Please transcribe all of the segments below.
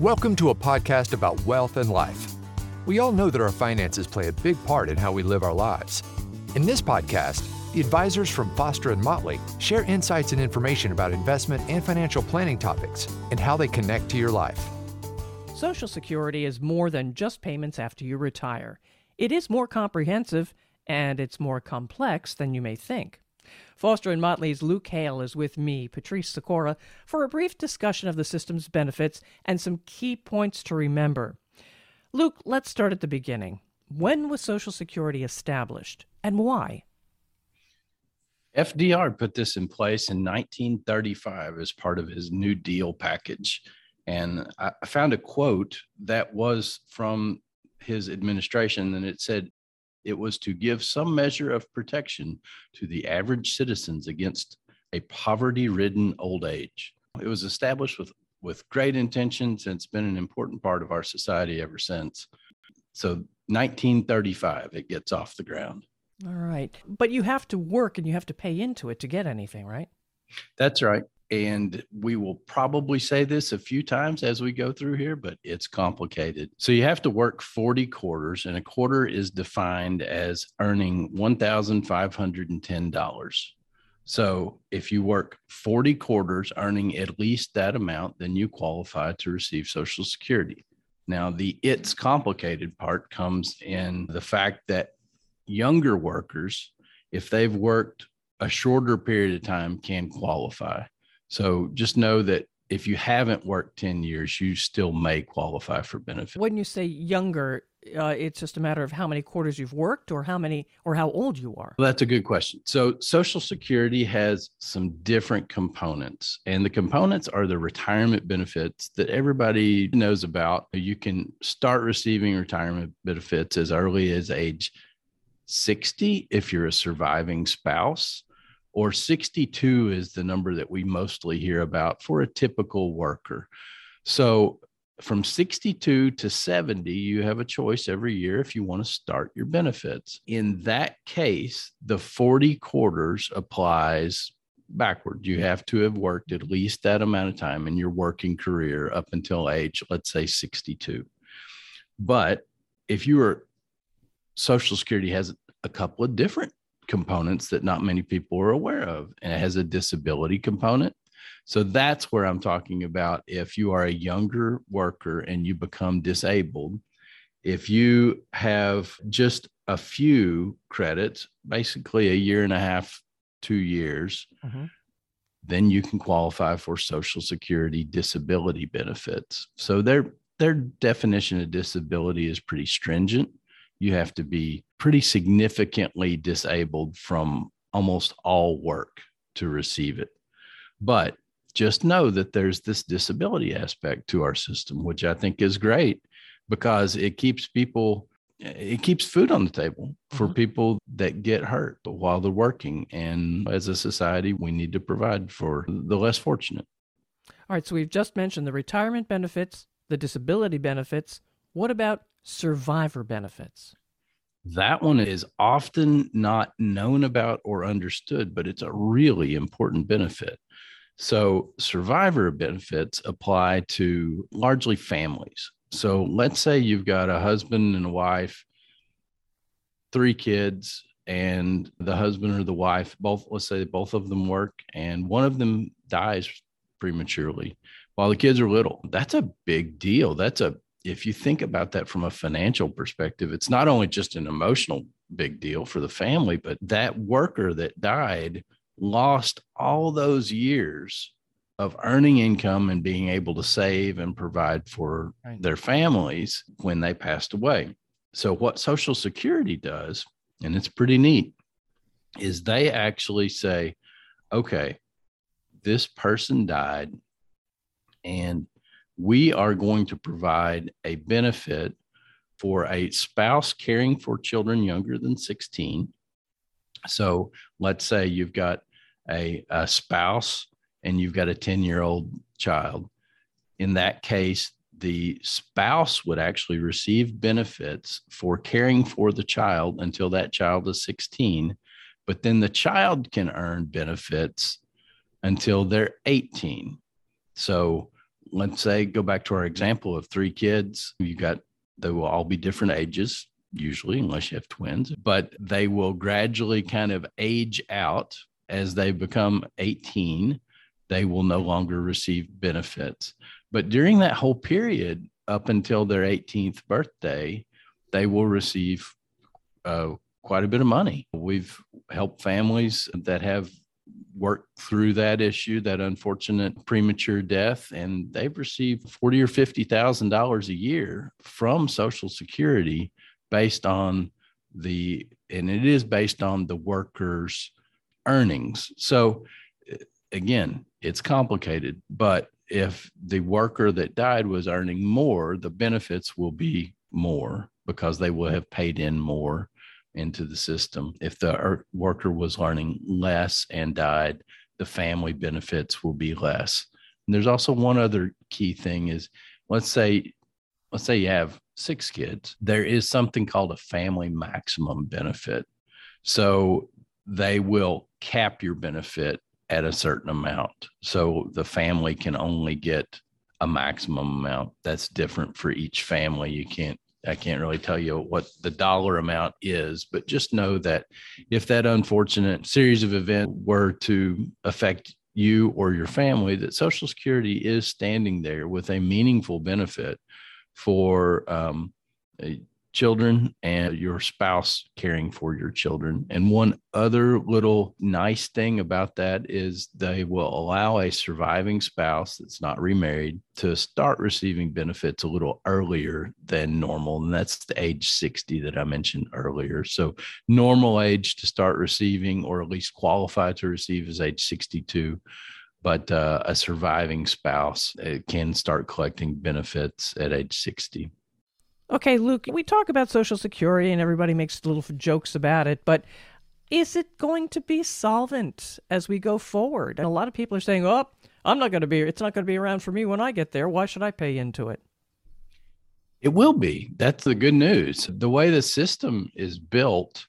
Welcome to a podcast about wealth and life. We all know that our finances play a big part in how we live our lives. In this podcast, the advisors from Foster and Motley share insights and information about investment and financial planning topics and how they connect to your life. Social Security is more than just payments after you retire. It is more comprehensive and it's more complex than you may think. Foster and Motley's Luke Hale is with me, Patrice Sikora, for a brief discussion of the system's benefits and some key points to remember. Luke, let's start at the beginning. When was Social Security established and why? FDR put this in place in 1935 as part of his New Deal package. And I found a quote that was from his administration, and it said, it was to give some measure of protection to the average citizens against a poverty ridden old age. It was established with, with great intentions and it's been an important part of our society ever since. So, 1935, it gets off the ground. All right. But you have to work and you have to pay into it to get anything, right? That's right and we will probably say this a few times as we go through here, but it's complicated. So you have to work 40 quarters, and a quarter is defined as earning $1,510. So if you work 40 quarters earning at least that amount, then you qualify to receive Social Security. Now, the it's complicated part comes in the fact that younger workers, if they've worked a shorter period of time, can qualify. So just know that if you haven't worked 10 years, you still may qualify for benefits. When you say younger, uh, it's just a matter of how many quarters you've worked or how many or how old you are. Well, that's a good question. So Social Security has some different components, and the components are the retirement benefits that everybody knows about. You can start receiving retirement benefits as early as age 60 if you're a surviving spouse or 62 is the number that we mostly hear about for a typical worker. So from 62 to 70, you have a choice every year if you want to start your benefits. In that case, the 40 quarters applies backward. You have to have worked at least that amount of time in your working career up until age, let's say 62. But if you are Social Security has a couple of different components that not many people are aware of, and it has a disability component. So that's where I'm talking about if you are a younger worker and you become disabled, if you have just a few credits, basically a year and a half, two years, mm-hmm. then you can qualify for Social Security disability benefits. So their their definition of disability is pretty stringent you have to be pretty significantly disabled from almost all work to receive it. But just know that there's this disability aspect to our system, which I think is great because it keeps people, it keeps food on the table for mm-hmm. people that get hurt while they're working. And as a society, we need to provide for the less fortunate. All right. So we've just mentioned the retirement benefits, the disability benefits. What about survivor benefits? That one is often not known about or understood, but it's a really important benefit. So, survivor benefits apply to largely families. So, let's say you've got a husband and a wife, three kids, and the husband or the wife, both, let's say both of them work, and one of them dies prematurely while the kids are little. That's a big deal. That's a if you think about that from a financial perspective, it's not only just an emotional big deal for the family, but that worker that died lost all those years of earning income and being able to save and provide for right. their families when they passed away. So, what Social Security does, and it's pretty neat, is they actually say, okay, this person died and we are going to provide a benefit for a spouse caring for children younger than 16. So let's say you've got a, a spouse and you've got a 10 year old child. In that case, the spouse would actually receive benefits for caring for the child until that child is 16, but then the child can earn benefits until they're 18. So let's say go back to our example of three kids. You got they will all be different ages usually, unless you have twins, but they will gradually kind of age out as they become 18. They will no longer receive benefits. But during that whole period, up until their 18th birthday, they will receive uh, quite a bit of money. We've helped families that have worked through that issue, that unfortunate premature death, and they've received forty or fifty thousand dollars a year from Social Security based on the and it is based on the workers' earnings. So eh, again, it's complicated, but if the worker that died was earning more, the benefits will be more because they will have paid in more into the system. If the worker was learning less and died, the family benefits will be less. And there's also one other key thing is let's say let's say you have six kids, there is something called a family maximum benefit. So they will cap your benefit at a certain amount. So the family can only get a maximum amount. That's different for each family. You can't I can't really tell you what the dollar amount is, but just know that if that unfortunate series of events were to affect you or your family, that Social Security is standing there with a meaningful benefit for um, children and your spouse caring for your children. And one other little nice thing about that is they will allow a surviving spouse that's not remarried to start receiving benefits a little earlier than normal. And that's the age 60 that I mentioned earlier. So, normal age to start receiving, or at least qualify to receive, is age 62 but uh, a surviving spouse can start collecting benefits at age 60. Okay, Luke, we talk about Social Security and everybody makes little jokes about it, but is it going to be solvent as we go forward? And a lot of people are saying, oh, I'm not going to be, it's not going to be around for me when I get there. Why should I pay into it? It will be. That's the good news. The way the system is built,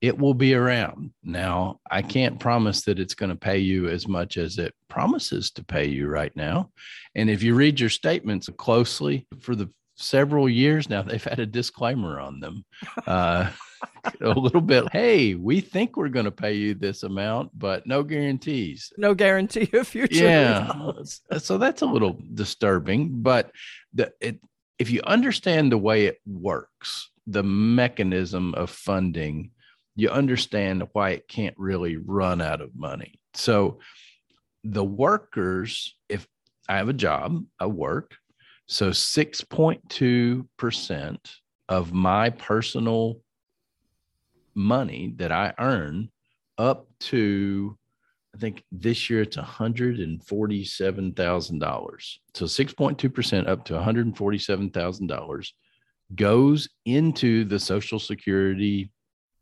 it will be around. Now, I can't promise that it's going to pay you as much as it promises to pay you right now. And if you read your statements closely for the several years now, they've had a disclaimer on them. Uh, a little bit, hey, we think we're going to pay you this amount, but no guarantees. No guarantee of future. Yeah. so that's a little disturbing, but the, it, if you understand the way it works, the mechanism of funding, you understand why it can't really run out of money. So the workers, if I have a job, I work, so 6.2% of my personal money that I earn up to I think this year it's $147,000. So 6.2% up to $147,000 goes into the Social Security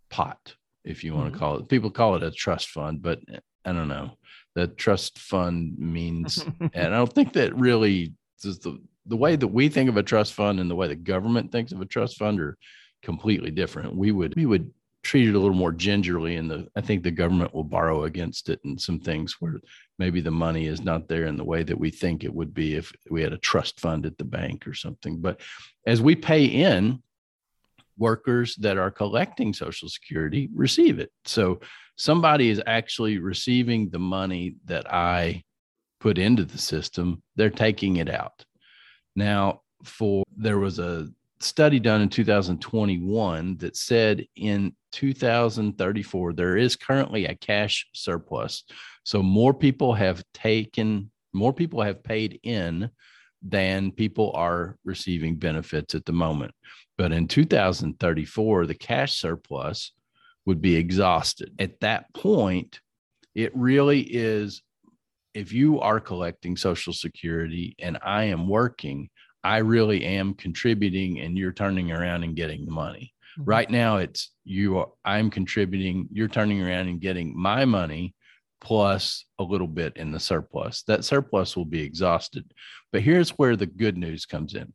pot, if you want mm-hmm. to call it. People call it a trust fund, but I don't know. The trust fund means, and I don't think that really is the the way that we think of a trust fund and the way the government thinks of a trust fund are completely different. We would we would treat it a little more gingerly and the I think the government will borrow against it and some things where maybe the money is not there in the way that we think it would be if we had a trust fund at the bank or something. But as we pay in, workers that are collecting social security receive it. So somebody is actually receiving the money that I put into the system, they're taking it out. Now, for there was a study done in 2021 that said in 2034 there is currently a cash surplus. So more people have taken, more people have paid in than people are receiving benefits at the moment. But in 2034, the cash surplus would be exhausted. At that point, it really is if you are collecting Social Security and I am working, I really am contributing and you're turning around and getting the money. Mm-hmm. Right now, it's you, are, I'm contributing, you're turning around and getting my money plus a little bit in the surplus. That surplus will be exhausted. But here's where the good news comes in.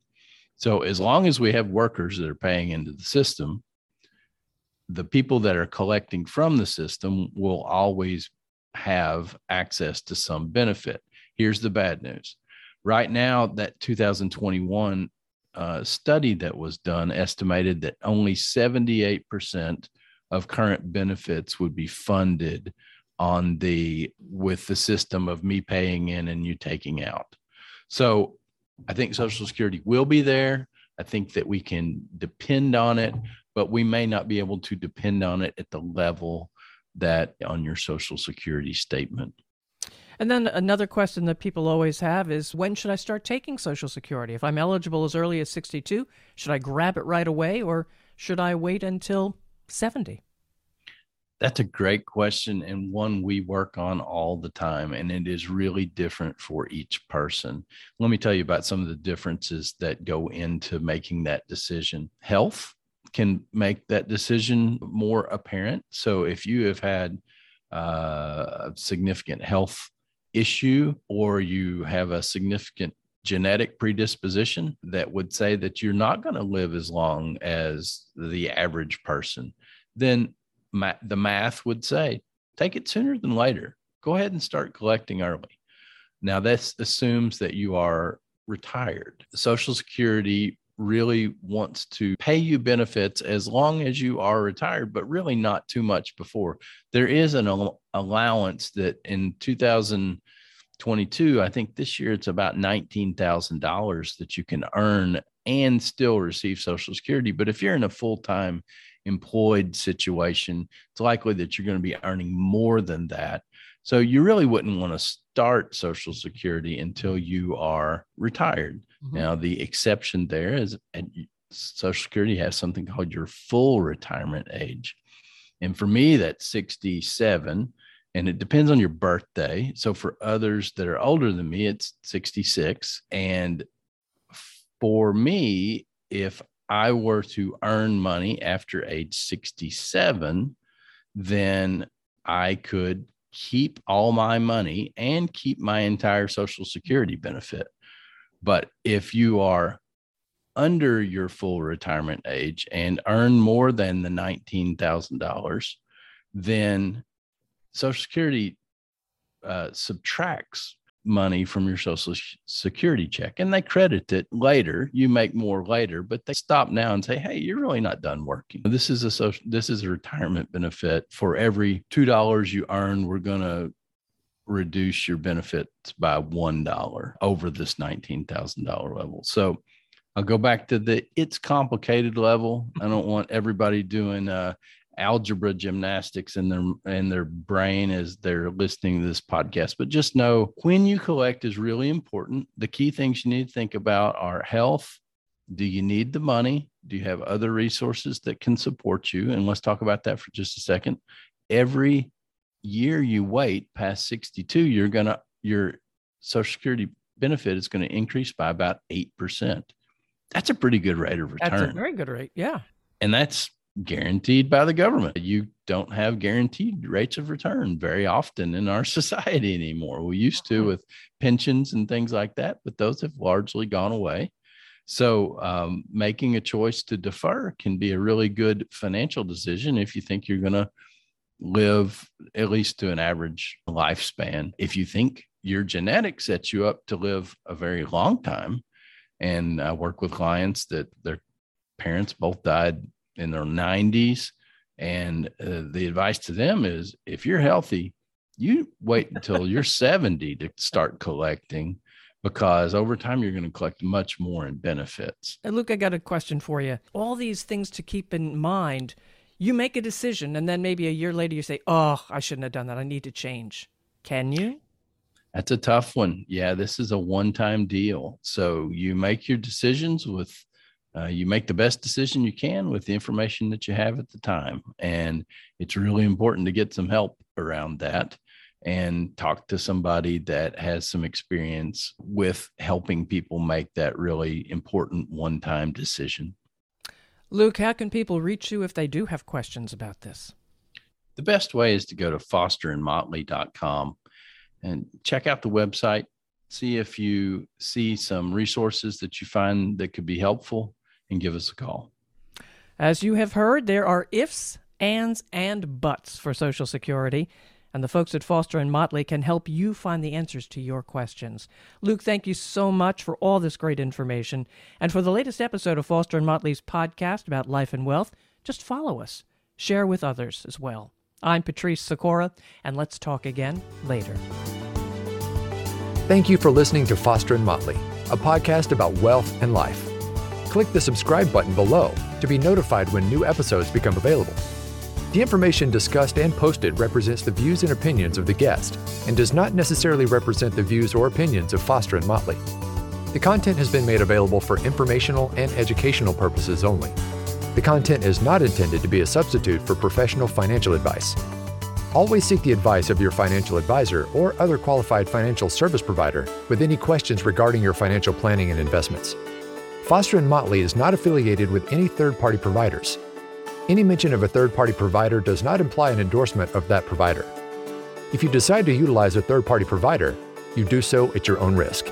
So, as long as we have workers that are paying into the system, the people that are collecting from the system will always have access to some benefit. Here's the bad news Right now, that 2021 uh, study that was done estimated that only 78% of current benefits would be funded on the with the system of me paying in and you taking out. So I think Social Security will be there. I think that we can depend on it, but we may not be able to depend on it at the level that on your Social Security statement. And then another question that people always have is when should I start taking Social Security? If I'm eligible as early as 62, should I grab it right away or should I wait until 70? That's a great question and one we work on all the time. And it is really different for each person. Let me tell you about some of the differences that go into making that decision. Health can make that decision more apparent. So if you have had uh, a significant health issue or you have a significant genetic predisposition that would say that you're not going to live as long as the average person, then ma- the math would say take it sooner than later. Go ahead and start collecting early. Now, this assumes that you are retired. Social Security really wants to pay you benefits as long as you are retired, but really not too much before. There is an allowance that in 2022, I think this year it's about $19,000 that you can earn and still receive Social Security. But if you're in a full time employed situation, it's likely that you're going to be earning more than that. So you really wouldn't want to start Social Security until you are retired. Mm-hmm. Now, the exception there is Social Security has something called your full retirement age. And for me, that's 67. And it depends on your birthday. So for others that are older than me, it's 66. And for me, if I were to earn money after age 67, then I could keep all my money and keep my entire Social Security benefit. But if you are under your full retirement age and earn more than the $19,000, then Social Security uh, subtracts money from your social security check and they credit it later. You make more later but they stop now and say hey you're really not done working. This is a social this is a retirement benefit for every two dollars you earn we're going to reduce your benefits by one dollar over this $19000 level. So i'll go back to the it's complicated level. I don't want everybody doing uh algebra gymnastics in their in their brain as they're listening to this podcast. But just know when you collect is really important. The key things you need to think about are health. Do you need the money? Do you have other resources that can support you? And let's talk about that for just a second. Every year you wait past 62 you're going to your social security benefit is going to increase by about 8% that's a pretty good rate of return that's a very good rate yeah and that's guaranteed by the government. You don't have guaranteed rates of return very often in our society anymore. We used to mm-hmm. with pensions and things like that, but those have largely gone away. So, um, making a choice to defer can be a really good financial decision if you think you're going to live at least to an average lifespan. If you think your genetics sets you up to live a very long time, and I work with clients that their parents both died in their 90s. And uh, the advice to them is if you're healthy, you wait until you're 70 to start collecting because over time you're going to collect much more in benefits. And Luke, I got a question for you. All these things to keep in mind. You make a decision, and then maybe a year later you say, Oh, I shouldn't have done that. I need to change. Can you? That's a tough one. Yeah, this is a one time deal. So you make your decisions with uh, you make the best decision you can with the information that you have at the time. And it's really important to get some help around that and talk to somebody that has some experience with helping people make that really important one time decision. Luke, how can people reach you if they do have questions about this? The best way is to go to fosterandmotley.com and check out the website. See if you see some resources that you find that could be helpful and give us a call. As you have heard, there are ifs, ands, and buts for Social Security. And the folks at Foster and Motley can help you find the answers to your questions. Luke, thank you so much for all this great information. And for the latest episode of Foster and Motley's podcast about life and wealth, just follow us. Share with others as well. I'm Patrice Sikora, and let's talk again later. Thank you for listening to Foster and Motley, a podcast about wealth and life. Click the subscribe button below to be notified when new episodes become available. The information discussed and posted represents the views and opinions of the guest and does not necessarily represent the views or opinions of Foster and Motley. The content has been made available for informational and educational purposes only. The content is not intended to be a substitute for professional financial advice. Always seek the advice of your financial advisor or other qualified financial service provider with any questions regarding your financial planning and investments. Foster and Motley is not affiliated with any third-party providers any mention of a third party provider does not imply an endorsement of that provider. If you decide to utilize a third party provider, you do so at your own risk.